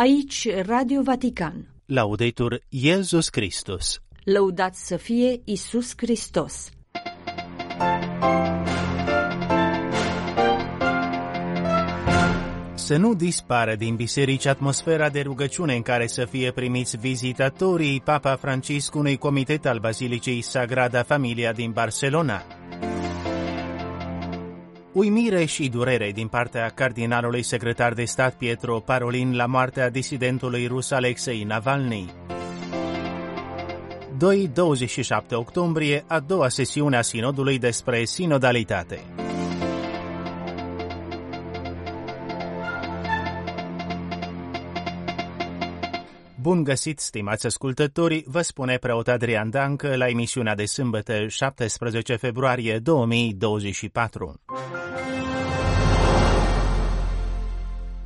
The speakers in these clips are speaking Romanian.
Aici Radio Vatican. Laudetur Iesus Christus. Lăudat să fie Isus Hristos. Să nu dispară din biserici atmosfera de rugăciune în care să fie primiți vizitatorii Papa Francisc unui comitet al Bazilicei Sagrada Familia din Barcelona. Uimire și durere din partea cardinalului secretar de stat Pietro Parolin la moartea disidentului rus Alexei Navalny. 2-27 octombrie, a doua sesiune a sinodului despre sinodalitate. Bun găsit, stimați ascultători, vă spune preot Adrian Dancă la emisiunea de sâmbătă 17 februarie 2024.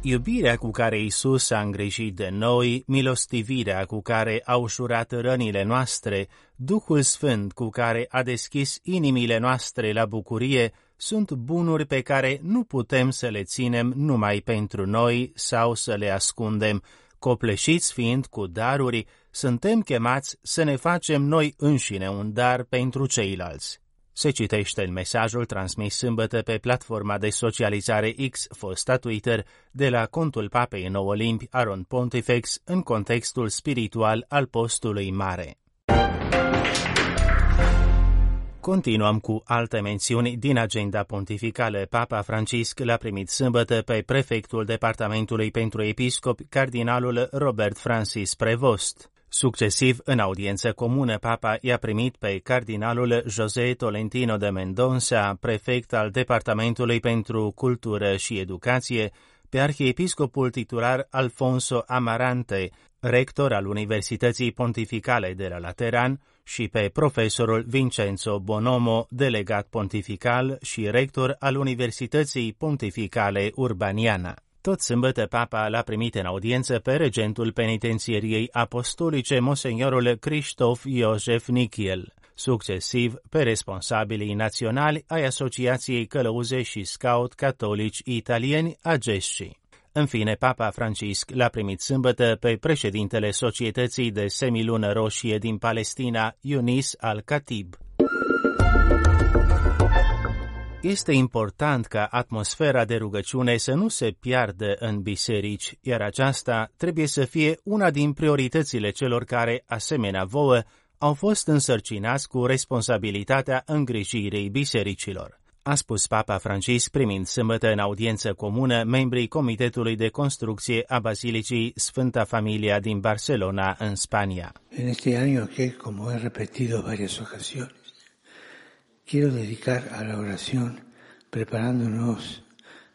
Iubirea cu care Isus a îngrijit de noi, milostivirea cu care a ușurat rănile noastre, Duhul Sfânt cu care a deschis inimile noastre la bucurie, sunt bunuri pe care nu putem să le ținem numai pentru noi sau să le ascundem. Copleșiți fiind cu daruri, suntem chemați să ne facem noi înșine un dar pentru ceilalți. Se citește în mesajul transmis sâmbătă pe platforma de socializare X, fosta Twitter, de la contul papei în nouă limbi Aron Pontifex în contextul spiritual al postului mare. Continuăm cu alte mențiuni din agenda pontificală. Papa Francisc l-a primit sâmbătă pe prefectul Departamentului pentru Episcopi, cardinalul Robert Francis Prevost. Succesiv, în audiență comună, papa i-a primit pe cardinalul José Tolentino de Mendoza, prefect al Departamentului pentru Cultură și Educație, pe arhiepiscopul titular Alfonso Amarante, rector al Universității Pontificale de la Lateran, și pe profesorul Vincenzo Bonomo, delegat pontifical și rector al Universității Pontificale Urbaniana. Tot sâmbătă papa l-a primit în audiență pe regentul penitențieriei apostolice, monseniorul Christoph Iosef Nichiel, succesiv pe responsabilii naționali ai Asociației Călăuze și Scout Catolici Italieni, AGESCI. În fine, Papa Francisc l-a primit sâmbătă pe președintele Societății de Semilună Roșie din Palestina, Yunis al-Khatib. Este important ca atmosfera de rugăciune să nu se piardă în biserici, iar aceasta trebuie să fie una din prioritățile celor care, asemenea vouă, au fost însărcinați cu responsabilitatea îngrijirii bisericilor. A spus Papa Francisc primind sâmbătă în audiență comună membrii Comitetului de Construcție a Basilicii Sfânta Familia din Barcelona, în Spania. En este año que, como he repetido varias ocasiones, quiero dedicar a la oración preparándonos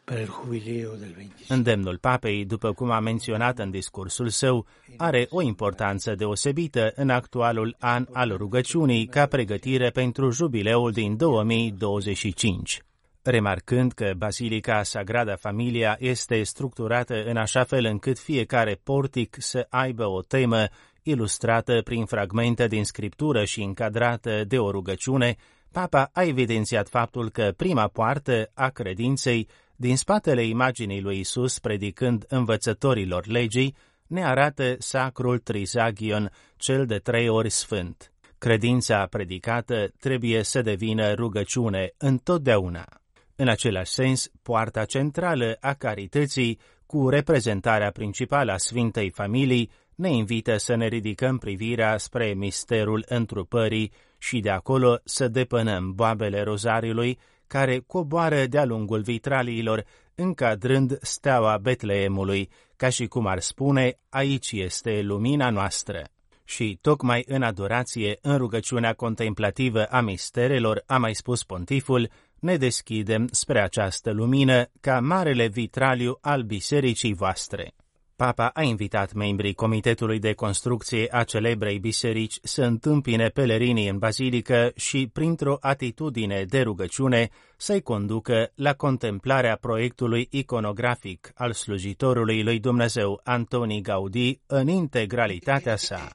para el jubileo del 25. Îndemnul papei, după cum a menționat în discursul său, are o importanță deosebită în actualul an al rugăciunii ca pregătire pentru jubileul din 2025 remarcând că Basilica Sagrada Familia este structurată în așa fel încât fiecare portic să aibă o temă ilustrată prin fragmente din scriptură și încadrată de o rugăciune, Papa a evidențiat faptul că prima poartă a credinței, din spatele imaginii lui Isus predicând învățătorilor legii, ne arată sacrul Trisagion, cel de trei ori sfânt. Credința predicată trebuie să devină rugăciune întotdeauna. În același sens, poarta centrală a carității, cu reprezentarea principală a Sfintei Familii, ne invită să ne ridicăm privirea spre misterul întrupării și de acolo să depănăm boabele rozariului care coboară de-a lungul vitraliilor, încadrând steaua Betleemului, ca și cum ar spune, aici este lumina noastră. Și tocmai în adorație, în rugăciunea contemplativă a misterelor, a mai spus pontiful, ne deschidem spre această lumină ca marele vitraliu al bisericii voastre. Papa a invitat membrii Comitetului de Construcție a celebrei biserici să întâmpine pelerinii în bazilică și, printr-o atitudine de rugăciune, să-i conducă la contemplarea proiectului iconografic al slujitorului lui Dumnezeu Antoni Gaudi în integralitatea sa.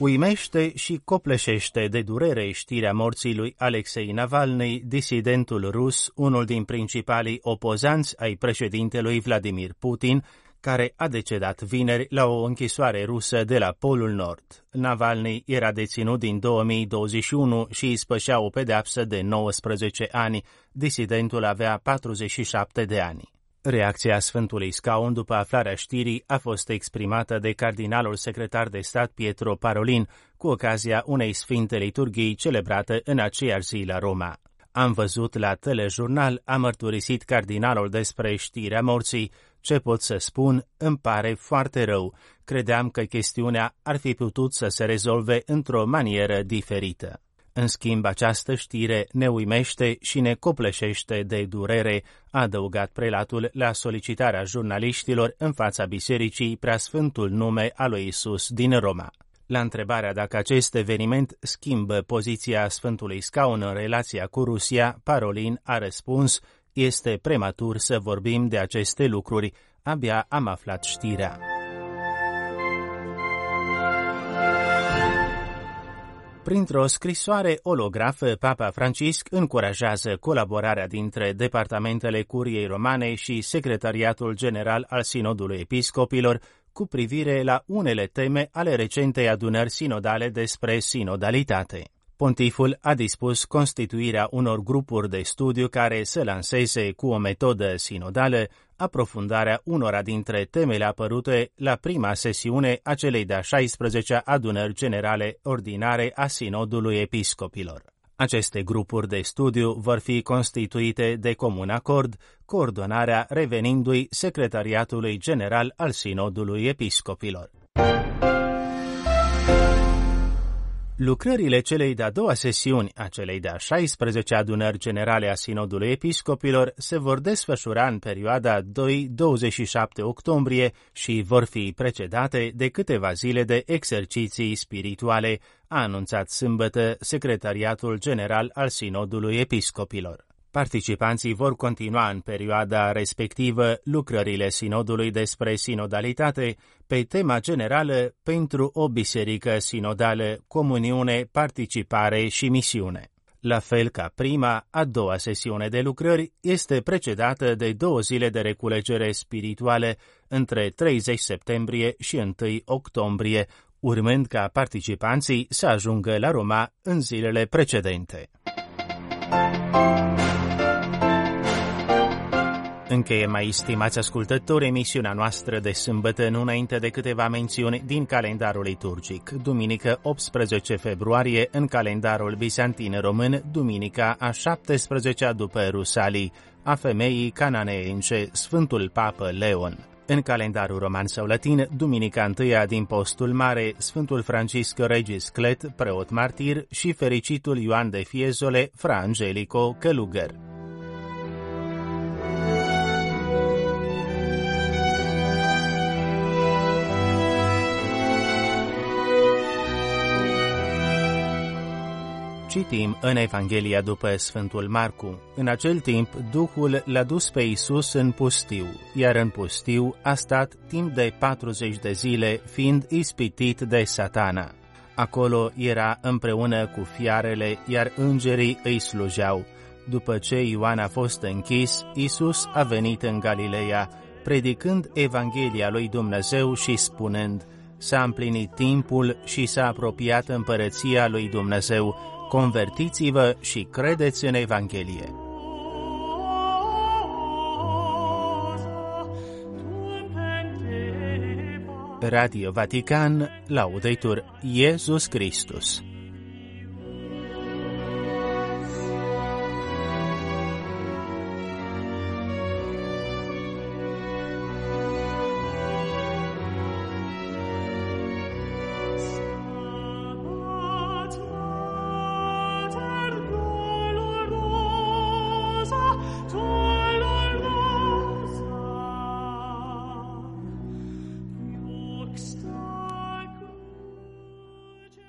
Uimește și copleșește de durere știrea morții lui Alexei Navalny, disidentul rus, unul din principalii opozanți ai președintelui Vladimir Putin, care a decedat vineri la o închisoare rusă de la Polul Nord. Navalny era deținut din 2021 și îi spășea o pedeapsă de 19 ani. Disidentul avea 47 de ani. Reacția Sfântului Scaun după aflarea știrii a fost exprimată de cardinalul secretar de stat Pietro Parolin cu ocazia unei sfinte liturghii celebrate în aceeași zi la Roma. Am văzut la telejurnal, a mărturisit cardinalul despre știrea morții. Ce pot să spun, îmi pare foarte rău. Credeam că chestiunea ar fi putut să se rezolve într-o manieră diferită. În schimb, această știre ne uimește și ne copleșește de durere, a adăugat prelatul la solicitarea jurnaliștilor în fața bisericii preasfântul nume al lui Isus din Roma. La întrebarea dacă acest eveniment schimbă poziția Sfântului Scaun în relația cu Rusia, Parolin a răspuns, este prematur să vorbim de aceste lucruri, abia am aflat știrea. Printr-o scrisoare olografă, Papa Francisc încurajează colaborarea dintre departamentele Curiei Romane și Secretariatul General al Sinodului Episcopilor cu privire la unele teme ale recentei adunări sinodale despre sinodalitate. Pontiful a dispus constituirea unor grupuri de studiu care să lanseze cu o metodă sinodală aprofundarea unora dintre temele apărute la prima sesiune a celei de-a 16-a adunări generale ordinare a Sinodului Episcopilor. Aceste grupuri de studiu vor fi constituite de comun acord, coordonarea revenindu-i Secretariatului General al Sinodului Episcopilor. Lucrările celei de-a doua sesiuni a celei de-a 16 adunări generale a Sinodului Episcopilor se vor desfășura în perioada 2-27 octombrie și vor fi precedate de câteva zile de exerciții spirituale, a anunțat sâmbătă Secretariatul General al Sinodului Episcopilor. Participanții vor continua în perioada respectivă lucrările sinodului despre sinodalitate pe tema generală pentru o biserică sinodală, comuniune, participare și misiune. La fel ca prima, a doua sesiune de lucrări este precedată de două zile de reculegere spirituale între 30 septembrie și 1 octombrie, urmând ca participanții să ajungă la Roma în zilele precedente. Încheie mai stimați ascultători emisiunea noastră de sâmbătă în înainte de câteva mențiuni din calendarul liturgic. Duminică 18 februarie în calendarul bizantin român, duminica a 17-a după Rusalii, a femeii cananeence, Sfântul Papă Leon. În calendarul roman sau latin, duminica întâia din postul mare, Sfântul Francisc Regis Clet, preot martir, și fericitul Ioan de Fiezole, fra Angelico, călugăr. Citim în Evanghelia după Sfântul Marcu. În acel timp, Duhul l-a dus pe Isus în pustiu, iar în pustiu a stat timp de 40 de zile, fiind ispitit de satana. Acolo era împreună cu fiarele, iar îngerii îi slujeau. După ce Ioan a fost închis, Isus a venit în Galileea, predicând Evanghelia lui Dumnezeu și spunând, S-a împlinit timpul și s-a apropiat împărăția lui Dumnezeu, Convertiți-vă și credeți în Evanghelie. Radio Vatican, Laudetur Iesus Christus.